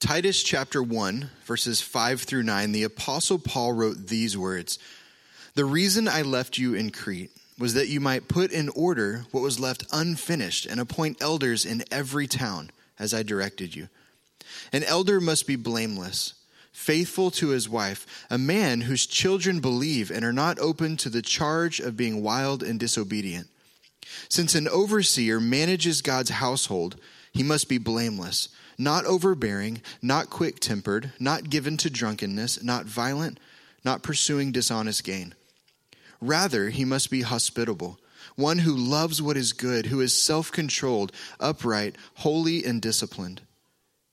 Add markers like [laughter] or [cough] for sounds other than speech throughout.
Titus chapter 1, verses 5 through 9, the Apostle Paul wrote these words The reason I left you in Crete was that you might put in order what was left unfinished and appoint elders in every town, as I directed you. An elder must be blameless, faithful to his wife, a man whose children believe and are not open to the charge of being wild and disobedient. Since an overseer manages God's household, he must be blameless not overbearing, not quick tempered, not given to drunkenness, not violent, not pursuing dishonest gain. Rather, he must be hospitable, one who loves what is good, who is self controlled, upright, holy, and disciplined.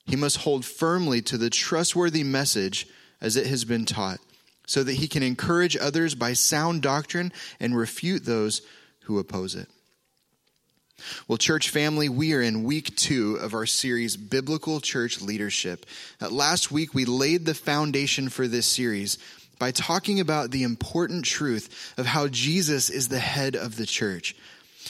He must hold firmly to the trustworthy message as it has been taught, so that he can encourage others by sound doctrine and refute those who oppose it. Well, church family, we are in week two of our series, Biblical Church Leadership. Uh, last week, we laid the foundation for this series by talking about the important truth of how Jesus is the head of the church.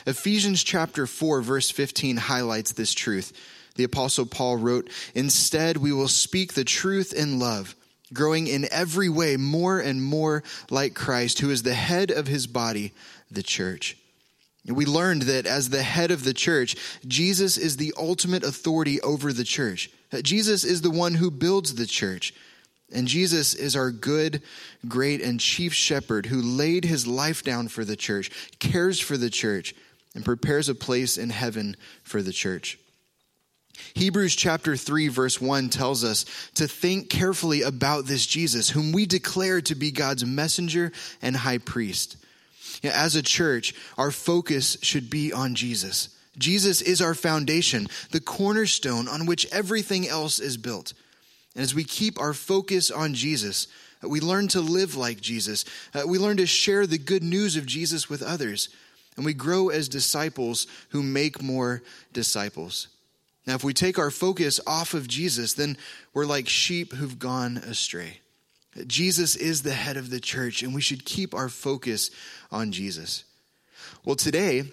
Ephesians chapter 4, verse 15 highlights this truth. The Apostle Paul wrote, Instead, we will speak the truth in love, growing in every way more and more like Christ, who is the head of his body, the church. We learned that as the head of the church, Jesus is the ultimate authority over the church. Jesus is the one who builds the church. And Jesus is our good, great, and chief shepherd who laid his life down for the church, cares for the church, and prepares a place in heaven for the church. Hebrews chapter 3, verse 1 tells us to think carefully about this Jesus, whom we declare to be God's messenger and high priest. You know, as a church, our focus should be on Jesus. Jesus is our foundation, the cornerstone on which everything else is built. And as we keep our focus on Jesus, uh, we learn to live like Jesus. Uh, we learn to share the good news of Jesus with others. And we grow as disciples who make more disciples. Now, if we take our focus off of Jesus, then we're like sheep who've gone astray. Jesus is the head of the church, and we should keep our focus on Jesus. Well, today,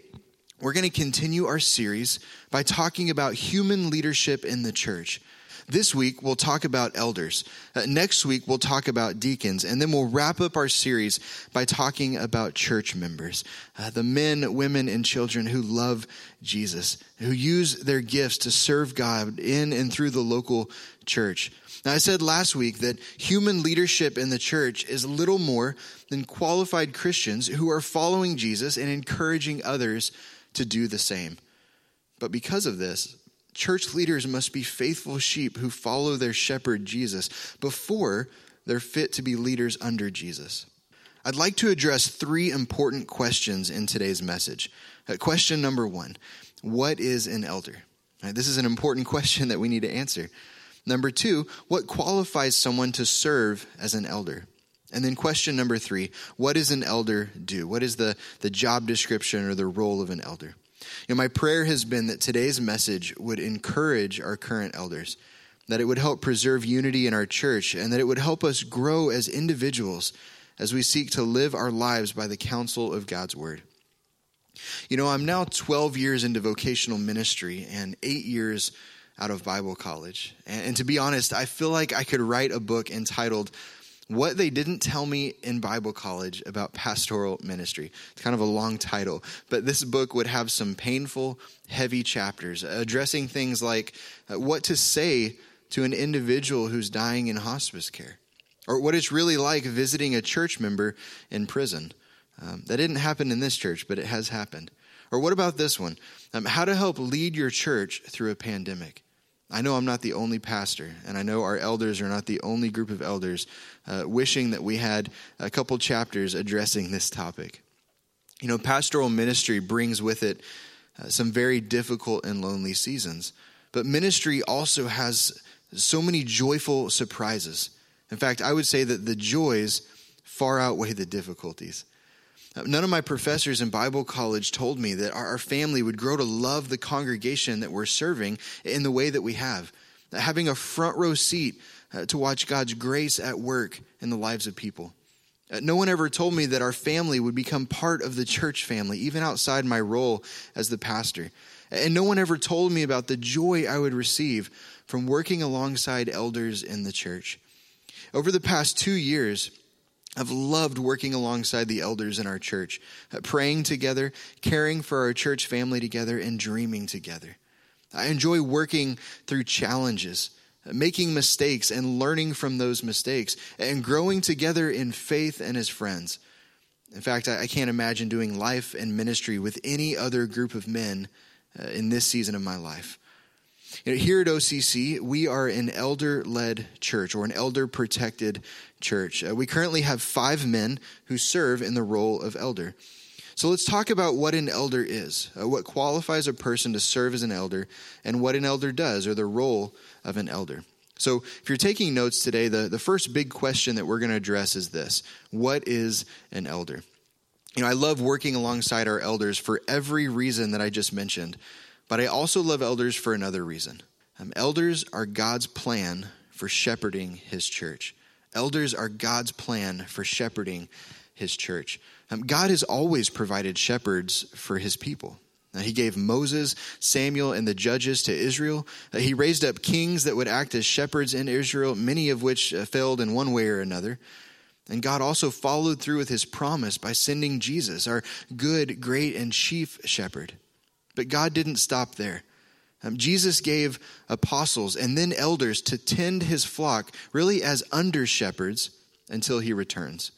we're going to continue our series by talking about human leadership in the church. This week, we'll talk about elders. Uh, next week, we'll talk about deacons. And then we'll wrap up our series by talking about church members uh, the men, women, and children who love Jesus, who use their gifts to serve God in and through the local church. Now, I said last week that human leadership in the church is little more than qualified Christians who are following Jesus and encouraging others to do the same. But because of this, church leaders must be faithful sheep who follow their shepherd Jesus before they're fit to be leaders under Jesus. I'd like to address three important questions in today's message. Uh, question number one What is an elder? This is an important [laughs] question that we need to answer. Number two, what qualifies someone to serve as an elder? And then question number three, what does an elder do? What is the, the job description or the role of an elder? You know, my prayer has been that today's message would encourage our current elders, that it would help preserve unity in our church, and that it would help us grow as individuals as we seek to live our lives by the counsel of God's word. You know, I'm now 12 years into vocational ministry and eight years out of Bible college. And, and, to be honest, I feel like I could write a book entitled What They Didn't Tell Me in Bible College About Pastoral Ministry. It's kind of a long title, but this book would have some painful, heavy chapters addressing things like uh, what to say to an individual who's dying in hospice care, or what it's really like visiting a church member in prison. Um, that didn't happen in this church, but it has happened. Or what about this one? Um, how to help lead your church through a pandemic. I know I'm not the only pastor, and I know our elders are not the only group of elders uh, wishing that we had a couple chapters addressing this topic. You know, pastoral ministry brings with it uh, some very difficult and lonely seasons, but ministry also has so many joyful surprises. In fact, I would say that the joys far outweigh the difficulties. None of my professors in Bible college told me that our family would grow to love the congregation that we're serving in the way that we have. Having a front row seat uh, to watch God's grace at work in the lives of people. Uh, no one ever told me that our family would become part of the church family, even outside my role as the pastor. And no one ever told me about the joy I would receive from working alongside elders in the church. Over the past two years, I've loved working alongside the elders in our church, uh, praying together, caring for our church family together, and dreaming together. I enjoy working through challenges, uh, making mistakes, and learning from those mistakes, and growing together in faith and as friends. In fact, I can't imagine doing life and ministry with any other group of men uh, in this season of my life. You know, here at OCC, we are an elder led church or an elder protected church. Uh, we currently have five men who serve in the role of elder. So let's talk about what an elder is, uh, what qualifies a person to serve as an elder, and what an elder does, or the role of an elder. So, if you're taking notes today, the, the first big question that we're going to address is this What is an elder? You know, I love working alongside our elders for every reason that I just mentioned, but I also love elders for another reason. Um, elders are God's plan for shepherding his church. Elders are God's plan for shepherding his church. Um, God has always provided shepherds for his people. Now, he gave Moses, Samuel, and the judges to Israel. Uh, he raised up kings that would act as shepherds in Israel, many of which uh, failed in one way or another. And God also followed through with his promise by sending Jesus, our good, great, and chief shepherd. But God didn't stop there. Um, Jesus gave apostles and then elders to tend his flock, really as under shepherds, until he returns.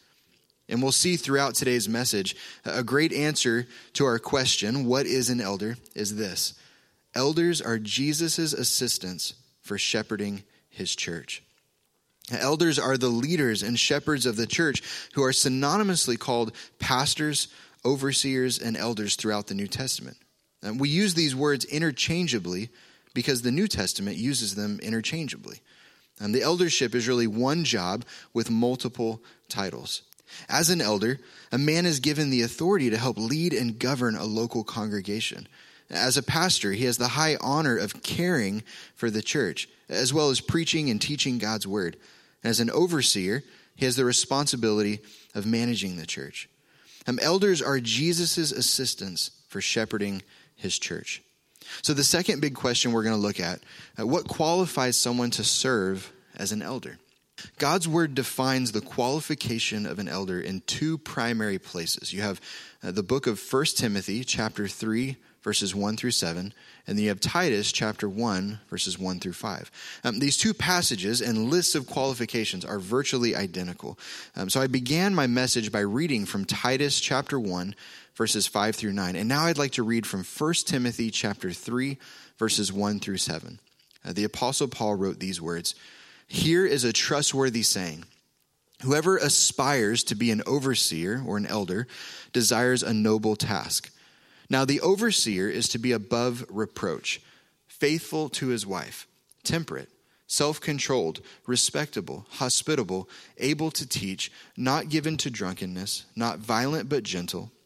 And we'll see throughout today's message a great answer to our question, what is an elder, is this Elders are Jesus' assistants for shepherding his church. Elders are the leaders and shepherds of the church who are synonymously called pastors, overseers, and elders throughout the New Testament. And we use these words interchangeably because the New Testament uses them interchangeably. And the eldership is really one job with multiple titles. As an elder, a man is given the authority to help lead and govern a local congregation. As a pastor, he has the high honor of caring for the church, as well as preaching and teaching God's word. As an overseer, he has the responsibility of managing the church. Um, elders are Jesus' assistants for shepherding his church. So, the second big question we're going to look at uh, what qualifies someone to serve as an elder? God's word defines the qualification of an elder in two primary places. You have uh, the book of 1 Timothy, chapter 3, verses 1 through 7, and then you have Titus chapter 1, verses 1 through 5. Um, these two passages and lists of qualifications are virtually identical. Um, so I began my message by reading from Titus chapter 1, verses 5 through 9. And now I'd like to read from 1 Timothy chapter 3, verses 1 through 7. Uh, the Apostle Paul wrote these words Here is a trustworthy saying. Whoever aspires to be an overseer or an elder desires a noble task. Now, the overseer is to be above reproach, faithful to his wife, temperate, self controlled, respectable, hospitable, able to teach, not given to drunkenness, not violent but gentle,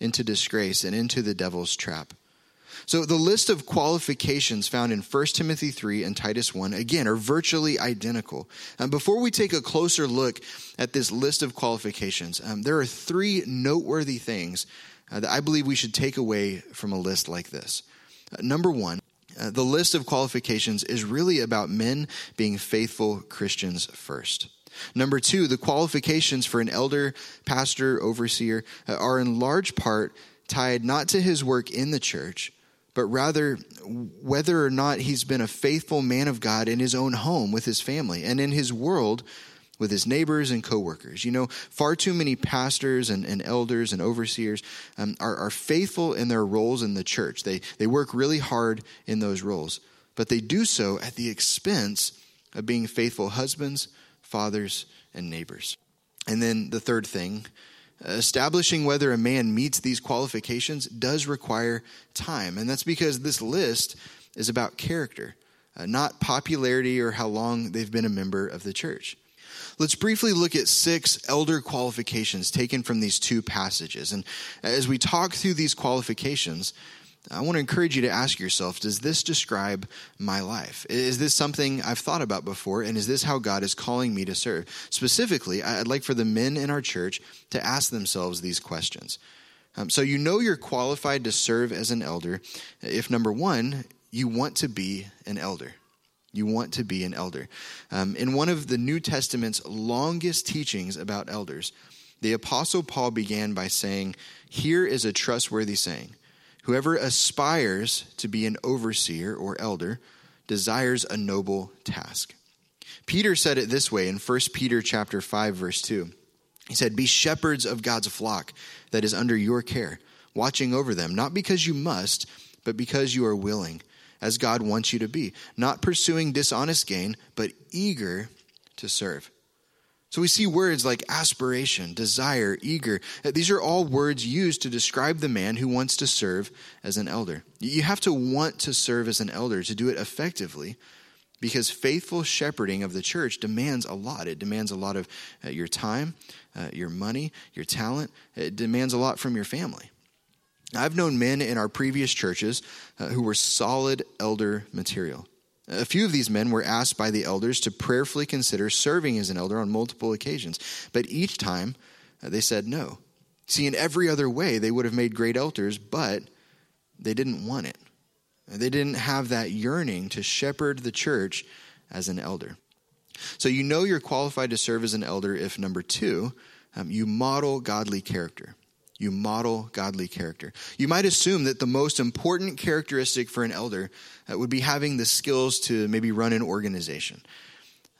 into disgrace and into the devil's trap. So the list of qualifications found in 1 Timothy 3 and Titus 1, again, are virtually identical. And before we take a closer look at this list of qualifications, um, there are three noteworthy things uh, that I believe we should take away from a list like this. Number one, uh, the list of qualifications is really about men being faithful Christians first. Number two, the qualifications for an elder, pastor, overseer uh, are in large part tied not to his work in the church, but rather whether or not he's been a faithful man of God in his own home with his family and in his world with his neighbors and coworkers. You know, far too many pastors and, and elders and overseers um, are, are faithful in their roles in the church. They, they work really hard in those roles, but they do so at the expense of being faithful husbands, fathers, and neighbors. And then the third thing, establishing whether a man meets these qualifications does require time. And that's because this list is about character. uh, not popularity or how long they've been a member of the church. Let's briefly look at six elder qualifications taken from these two passages. And as we talk through these qualifications, I want to encourage you to ask yourself Does this describe my life? Is this something I've thought about before? And is this how God is calling me to serve? Specifically, I'd like for the men in our church to ask themselves these questions. Um, so, you know you're qualified to serve as an elder if, number one, you want to be an elder. You want to be an elder. Um, in one of the New Testament's longest teachings about elders, the Apostle Paul began by saying, Here is a trustworthy saying Whoever aspires to be an overseer or elder desires a noble task. Peter said it this way in 1 Peter chapter 5 verse 2. He said, "Be shepherds of God's flock that is under your care, watching over them, not because you must, but because you are willing, as God wants you to be, not pursuing dishonest gain, but eager to serve." So we see words like aspiration, desire, eager. These are all words used to describe the man who wants to serve as an elder. You have to want to serve as an elder to do it effectively because faithful shepherding of the church demands a lot. It demands a lot of uh, your time, uh, your money, your talent. It demands a lot from your family. I've known men in our previous churches uh, who were solid elder material. A few of these men were asked by the elders to prayerfully consider serving as an elder on multiple occasions, but each time uh, they said no. See, in every other way, they would have made great elders, but they didn't want it. They didn't have that yearning to shepherd the church as an elder. So you know you're qualified to serve as an elder if, number two, um, you model godly character you model godly character. You might assume that the most important characteristic for an elder uh, would be having the skills to maybe run an organization.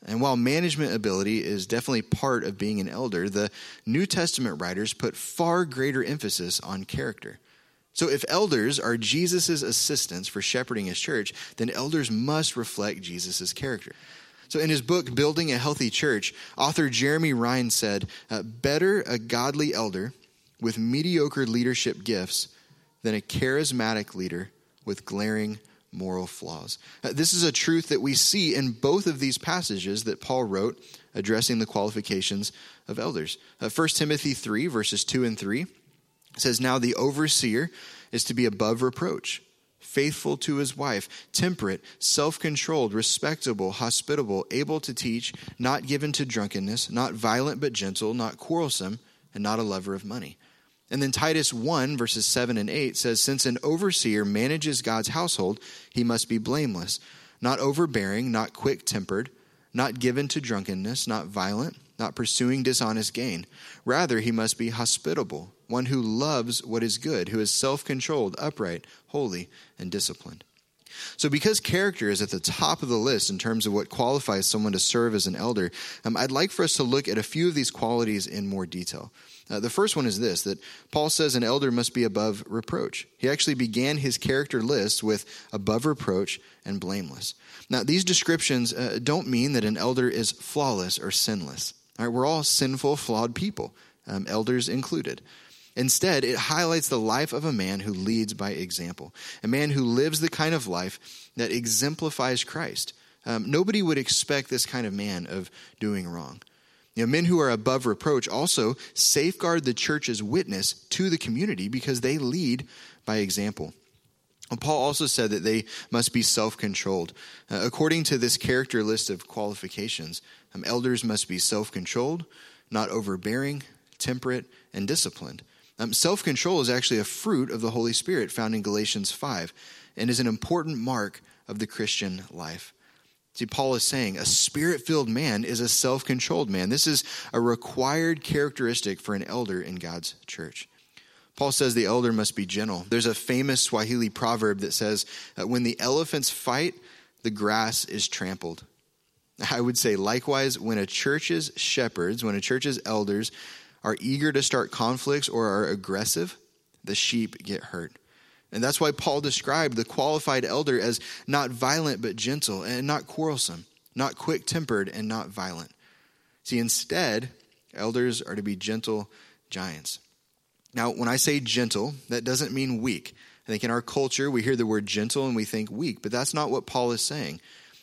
And while management ability is definitely part of being an elder, the New Testament writers put far greater emphasis on character. So if elders are Jesus' assistants for shepherding his church, then elders must reflect Jesus' character. So, in his book, Building a Healthy Church, author Jeramie Rinne said, uh, Better a godly elder with mediocre leadership gifts than a charismatic leader with glaring moral flaws. Uh, this is a truth that we see in both of these passages that Paul wrote addressing the qualifications of elders. Uh, 1 Timothy 3, verses 2 and 3 says, Now the overseer is to be above reproach, faithful to his wife, temperate, self controlled, respectable, hospitable, able to teach, not given to drunkenness, not violent but gentle, not quarrelsome, and not a lover of money. And then Titus 1, verses 7 and 8 says, Since an overseer manages God's household, he must be blameless, not overbearing, not quick tempered, not given to drunkenness, not violent, not pursuing dishonest gain. Rather, he must be hospitable, one who loves what is good, who is self controlled, upright, holy, and disciplined. So, because character is at the top of the list in terms of what qualifies someone to serve as an elder, um, I'd like for us to look at a few of these qualities in more detail. Uh, the first one is this that Paul says an elder must be above reproach. He actually began his character list with above reproach and blameless. Now, these descriptions uh, don't mean that an elder is flawless or sinless. All right, we're all sinful, flawed people, um, elders included. Instead, it highlights the life of a man who leads by example, a man who lives the kind of life that exemplifies Christ. Um, nobody would expect this kind of man of doing wrong. You know, men who are above reproach also safeguard the church's witness to the community because they lead by example. And Paul also said that they must be self controlled. Uh, according to this character list of qualifications, um, elders must be self controlled, not overbearing, temperate, and disciplined. Um, self control is actually a fruit of the Holy Spirit found in Galatians 5 and is an important mark of the Christian life. See, Paul is saying a spirit filled man is a self controlled man. This is a required characteristic for an elder in God's church. Paul says the elder must be gentle. There's a famous Swahili proverb that says, When the elephants fight, the grass is trampled. I would say, likewise, when a church's shepherds, when a church's elders are eager to start conflicts or are aggressive, the sheep get hurt. And that's why Paul described the qualified elder as not violent but gentle, and not quarrelsome, not quick tempered, and not violent. See, instead, elders are to be gentle giants. Now, when I say gentle, that doesn't mean weak. I think in our culture, we hear the word gentle and we think weak, but that's not what Paul is saying.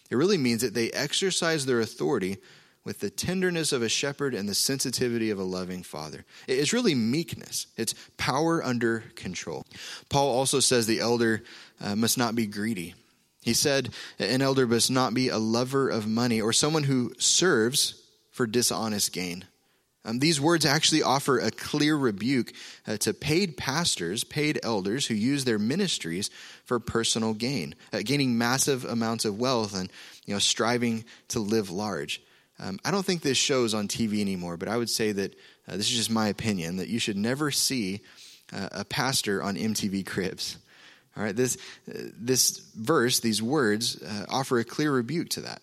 It really means that they exercise their authority with the tenderness of a shepherd and the sensitivity of a loving father. It's really meekness, it's power under control. Paul also says the elder uh, must not be greedy. He said an elder must not be a lover of money or someone who serves for dishonest gain. Um, these words actually offer a clear rebuke uh, to paid pastors, paid elders who use their ministries for personal gain, uh, gaining massive amounts of wealth and you know striving to live large. Um, I don't think this shows on TV anymore, but I would say that uh, this is just my opinion that you should never see uh, a pastor on MTV Cribs. All right, this uh, this verse, these words, uh, offer a clear rebuke to that.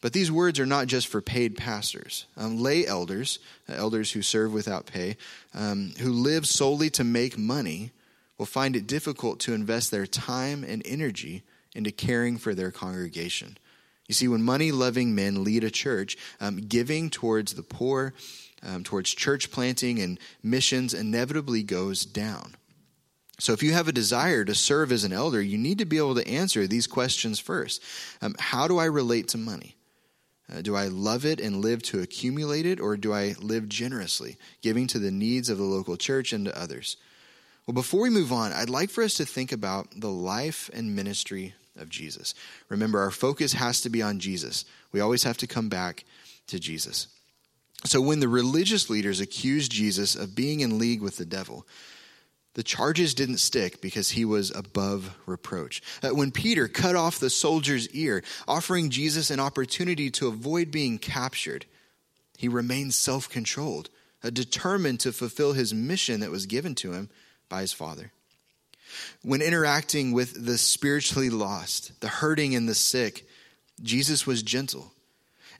But these words are not just for paid pastors. Um, lay elders, uh, elders who serve without pay, um, who live solely to make money, will find it difficult to invest their time and energy into caring for their congregation. You see, when money loving men lead a church, um, giving towards the poor, um, towards church planting and missions inevitably goes down. So, if you have a desire to serve as an elder, you need to be able to answer these questions first. Um, how do I relate to money? Uh, do I love it and live to accumulate it, or do I live generously, giving to the needs of the local church and to others? Well, before we move on, I'd like for us to think about the life and ministry of Jesus. Remember, our focus has to be on Jesus. We always have to come back to Jesus. So when the religious leaders accused Jesus of being in league with the devil, the charges didn't stick because he was above reproach. Uh, when Peter cut off the soldier's ear, offering Jesus an opportunity to avoid being captured, he remained self controlled, uh, determined to fulfill his mission that was given to him by his Father. When interacting with the spiritually lost, the hurting, and the sick, Jesus was gentle.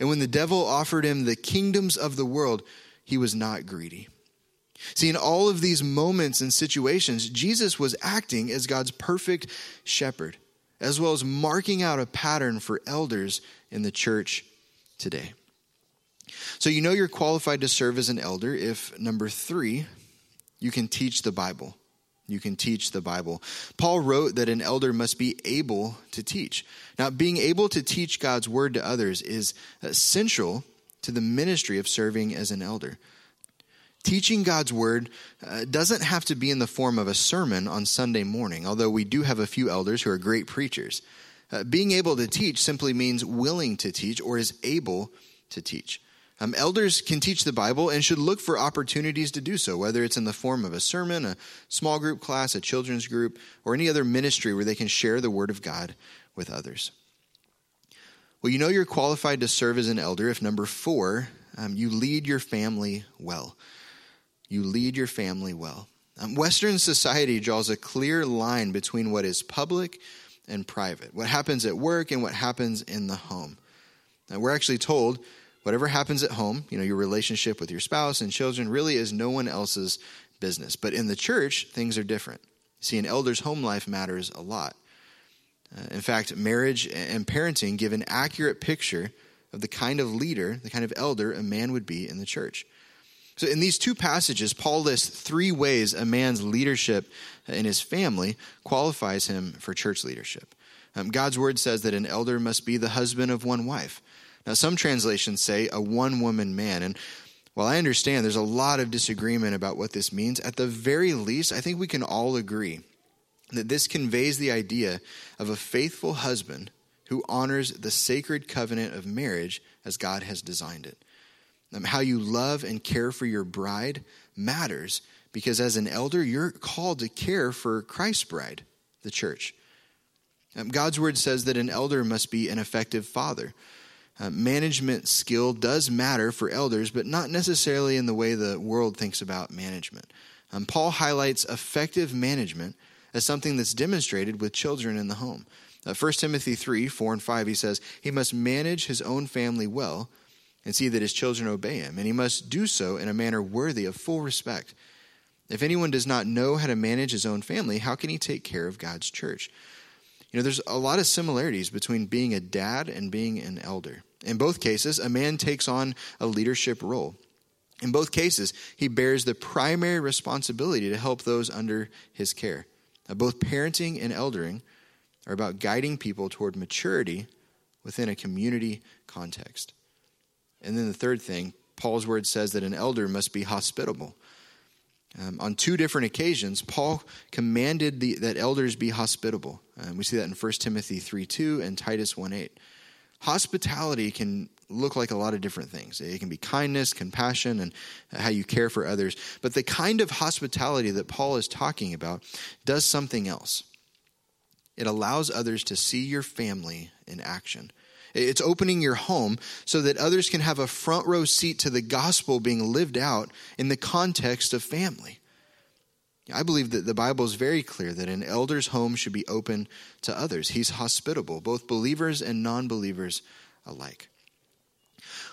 And when the devil offered him the kingdoms of the world, he was not greedy. See, in all of these moments and situations, Jesus was acting as God's perfect shepherd, as well as marking out a pattern for elders in the church today. So, you know you're qualified to serve as an elder if, number three, you can teach the Bible. You can teach the Bible. Paul wrote that an elder must be able to teach. Now, being able to teach God's word to others is essential to the ministry of serving as an elder. Teaching God's word uh, doesn't have to be in the form of a sermon on Sunday morning, although we do have a few elders who are great preachers. Uh, being able to teach simply means willing to teach or is able to teach. Um, elders can teach the Bible and should look for opportunities to do so, whether it's in the form of a sermon, a small group class, a children's group, or any other ministry where they can share the Word of God with others. Well, you know you're qualified to serve as an elder if, number four, um, you lead your family well. You lead your family well. Um, Western society draws a clear line between what is public and private, what happens at work and what happens in the home. Now, we're actually told whatever happens at home, you know, your relationship with your spouse and children really is no one else's business. But in the church, things are different. See, an elder's home life matters a lot. Uh, in fact, marriage and parenting give an accurate picture of the kind of leader, the kind of elder a man would be in the church. So, in these two passages, Paul lists three ways a man's leadership in his family qualifies him for church leadership. Um, God's word says that an elder must be the husband of one wife. Now, some translations say a one woman man. And while I understand there's a lot of disagreement about what this means, at the very least, I think we can all agree that this conveys the idea of a faithful husband who honors the sacred covenant of marriage as God has designed it. Um, how you love and care for your bride matters because as an elder, you're called to care for Christ's bride, the church. Um, God's word says that an elder must be an effective father. Uh, management skill does matter for elders, but not necessarily in the way the world thinks about management. Um, Paul highlights effective management as something that's demonstrated with children in the home. Uh, 1 Timothy 3 4 and 5, he says, He must manage his own family well and see that his children obey him, and he must do so in a manner worthy of full respect. If anyone does not know how to manage his own family, how can he take care of God's church? You know, there's a lot of similarities between being a dad and being an elder. In both cases, a man takes on a leadership role. In both cases, he bears the primary responsibility to help those under his care. Now, both parenting and eldering are about guiding people toward maturity within a community context. And then the third thing, Paul's word says that an elder must be hospitable. Um, on two different occasions, Paul commanded the, that elders be hospitable. Um, we see that in 1 Timothy 3 2 and Titus 1 8. Hospitality can look like a lot of different things. It can be kindness, compassion, and how you care for others. But the kind of hospitality that Paul is talking about does something else. It allows others to see your family in action. It's opening your home so that others can have a front row seat to the gospel being lived out in the context of family. I believe that the Bible is very clear that an elder's home should be open to others. He's hospitable, both believers and non believers alike.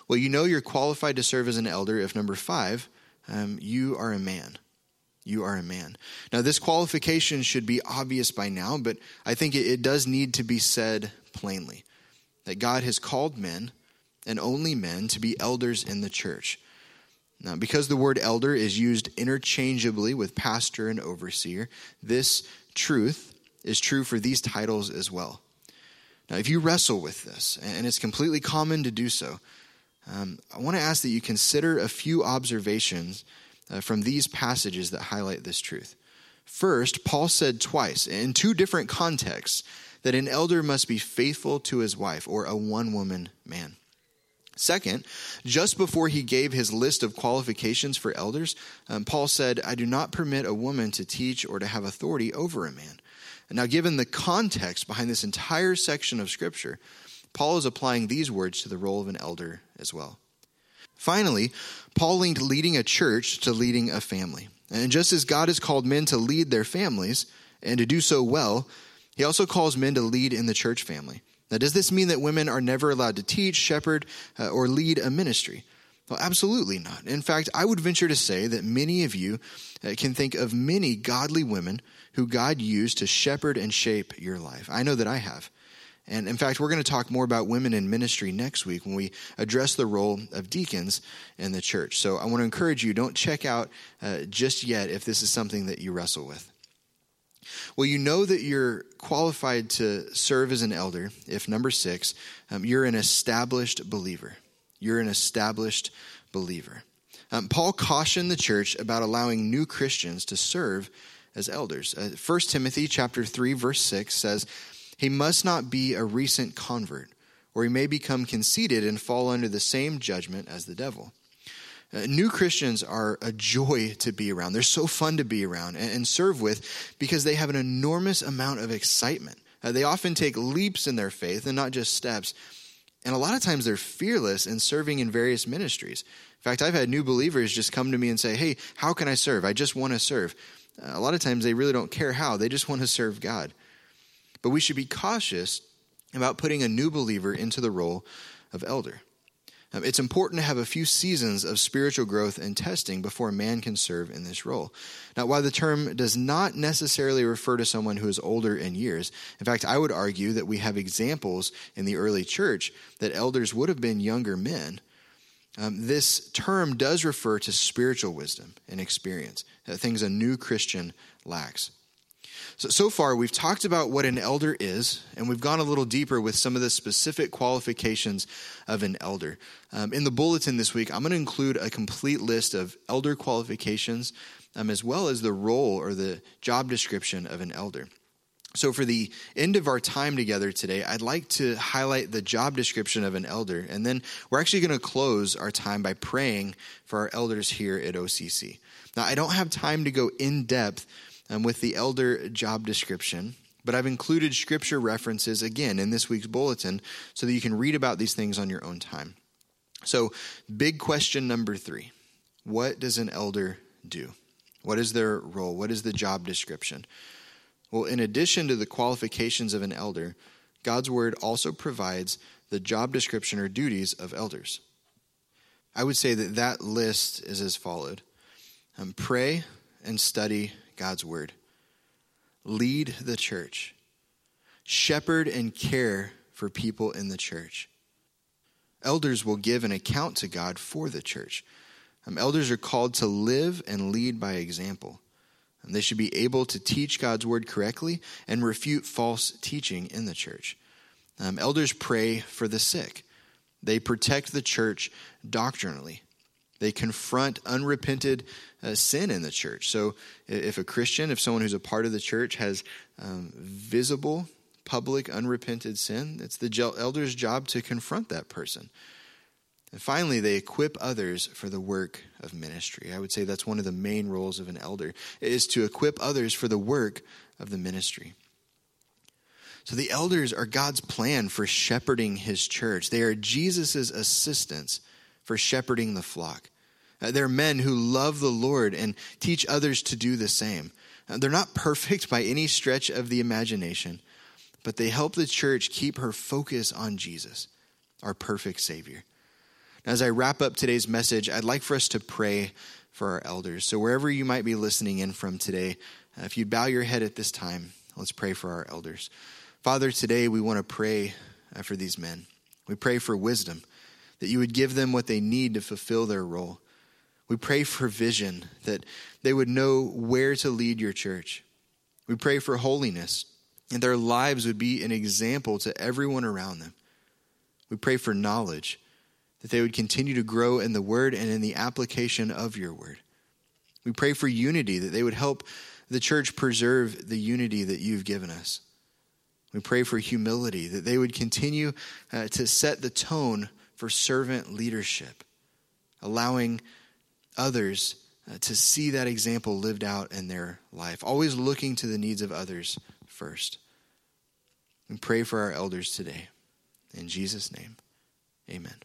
Well, you know you're qualified to serve as an elder if, number five, um, you are a man. You are a man. Now, this qualification should be obvious by now, but I think it, it does need to be said plainly that God has called men and only men to be elders in the church. Now, because the word elder is used interchangeably with pastor and overseer, this truth is true for these titles as well. Now, if you wrestle with this, and it's completely common to do so, um, I want to ask that you consider a few observations uh, from these passages that highlight this truth. First, Paul said twice, in two different contexts, that an elder must be faithful to his wife, or a one woman man. Second, just before he gave his list of qualifications for elders, um, Paul said, I do not permit a woman to teach or to have authority over a man. Now, given the context behind this entire section of Scripture, Paul is applying these words to the role of an elder as well. Finally, Paul linked leading a church to leading a family. And just as God has called men to lead their families and to do so well, he also calls men to lead in the church family. Now, does this mean that women are never allowed to teach, shepherd, uh, or lead a ministry? Well, absolutely not. In fact, I would venture to say that many of you uh, can think of many godly women who God used to shepherd and shape your life. I know that I have. And in fact, we're going to talk more about women in ministry next week when we address the role of deacons in the church. So I want to encourage you don't check out uh, just yet if this is something that you wrestle with. Well, you know that you're qualified to serve as an elder if, number six, um, you're an established believer. You're an established believer. Um, Paul cautioned the church about allowing new Christians to serve as elders. Uh, 1 Timothy chapter 3 verse 6 says, he must not be a recent convert, or he may become conceited and fall under the same judgment as the devil. Uh, new Christians are a joy to be around. They're so fun to be around and, serve with because they have an enormous amount of excitement. Uh, they often take leaps in their faith and not just steps. And a lot of times they're fearless in serving in various ministries. In fact, I've had new believers just come to me and say, Hey, how can I serve? I just want to serve. Uh, a lot of times they really don't care how, they just want to serve God. But we should be cautious about putting a new believer into the role of elder. Um, it's important to have a few seasons of spiritual growth and testing before a man can serve in this role. Now, while the term does not necessarily refer to someone who is older in years, in fact, I would argue that we have examples in the early church that elders would have been younger men. Um, this term does refer to spiritual wisdom and experience, things a new Christian lacks. So, so far, we've talked about what an elder is, and we've gone a little deeper with some of the specific qualifications of an elder. Um, in the bulletin this week, I'm going to include a complete list of elder qualifications, um, as well as the role or the job description of an elder. So, for the end of our time together today, I'd like to highlight the job description of an elder, and then we're actually going to close our time by praying for our elders here at OCC. Now, I don't have time to go in depth um, with the elder job description. But I've included scripture references again in this week's bulletin so that you can read about these things on your own time. So, big question number three What does an elder do? What is their role? What is the job description? Well, in addition to the qualifications of an elder, God's word also provides the job description or duties of elders. I would say that that list is as followed um, pray and study God's word. Lead the church. Shepherd and care for people in the church. Elders will give an account to God for the church. Um, elders are called to live and lead by example. And they should be able to teach God's word correctly and refute false teaching in the church. Um, elders pray for the sick. They protect the church doctrinally. They confront unrepented uh, sin in the church. So, if a Christian, if someone who's a part of the church has um, visible, public, unrepented sin, it's the elder's job to confront that person. And finally, they equip others for the work of ministry. I would say that's one of the main roles of an elder is to equip others for the work of the ministry. So the elders are God's plan for shepherding his church. They are Jesus' assistants for shepherding the flock. Uh, they're men who love the Lord and teach others to do the same. Uh, they're not [laughs] perfect by any stretch of the imagination, but they help the church keep her focus on Jesus, our perfect Savior. Now, As I wrap up today's message, I'd like for us to pray for our elders. So, wherever you might be listening in from today, uh, if you'd bow your head at this time, let's pray for our elders. Father, today we want to pray for these men. We pray for wisdom, that you would give them what they need to fulfill their role. We pray for vision, that they would know where to lead your church. We pray for holiness, and their lives would be an example to everyone around them. We pray for knowledge that they would continue to grow in the word and in the application of your word. We pray for unity, that they would help the church preserve the unity that you've given us. We pray for humility, that they would continue uh, to set the tone for servant leadership, allowing others uh, to see that example lived out in their life, always looking to the needs of others first. We pray for our elders today. In Jesus' name, amen.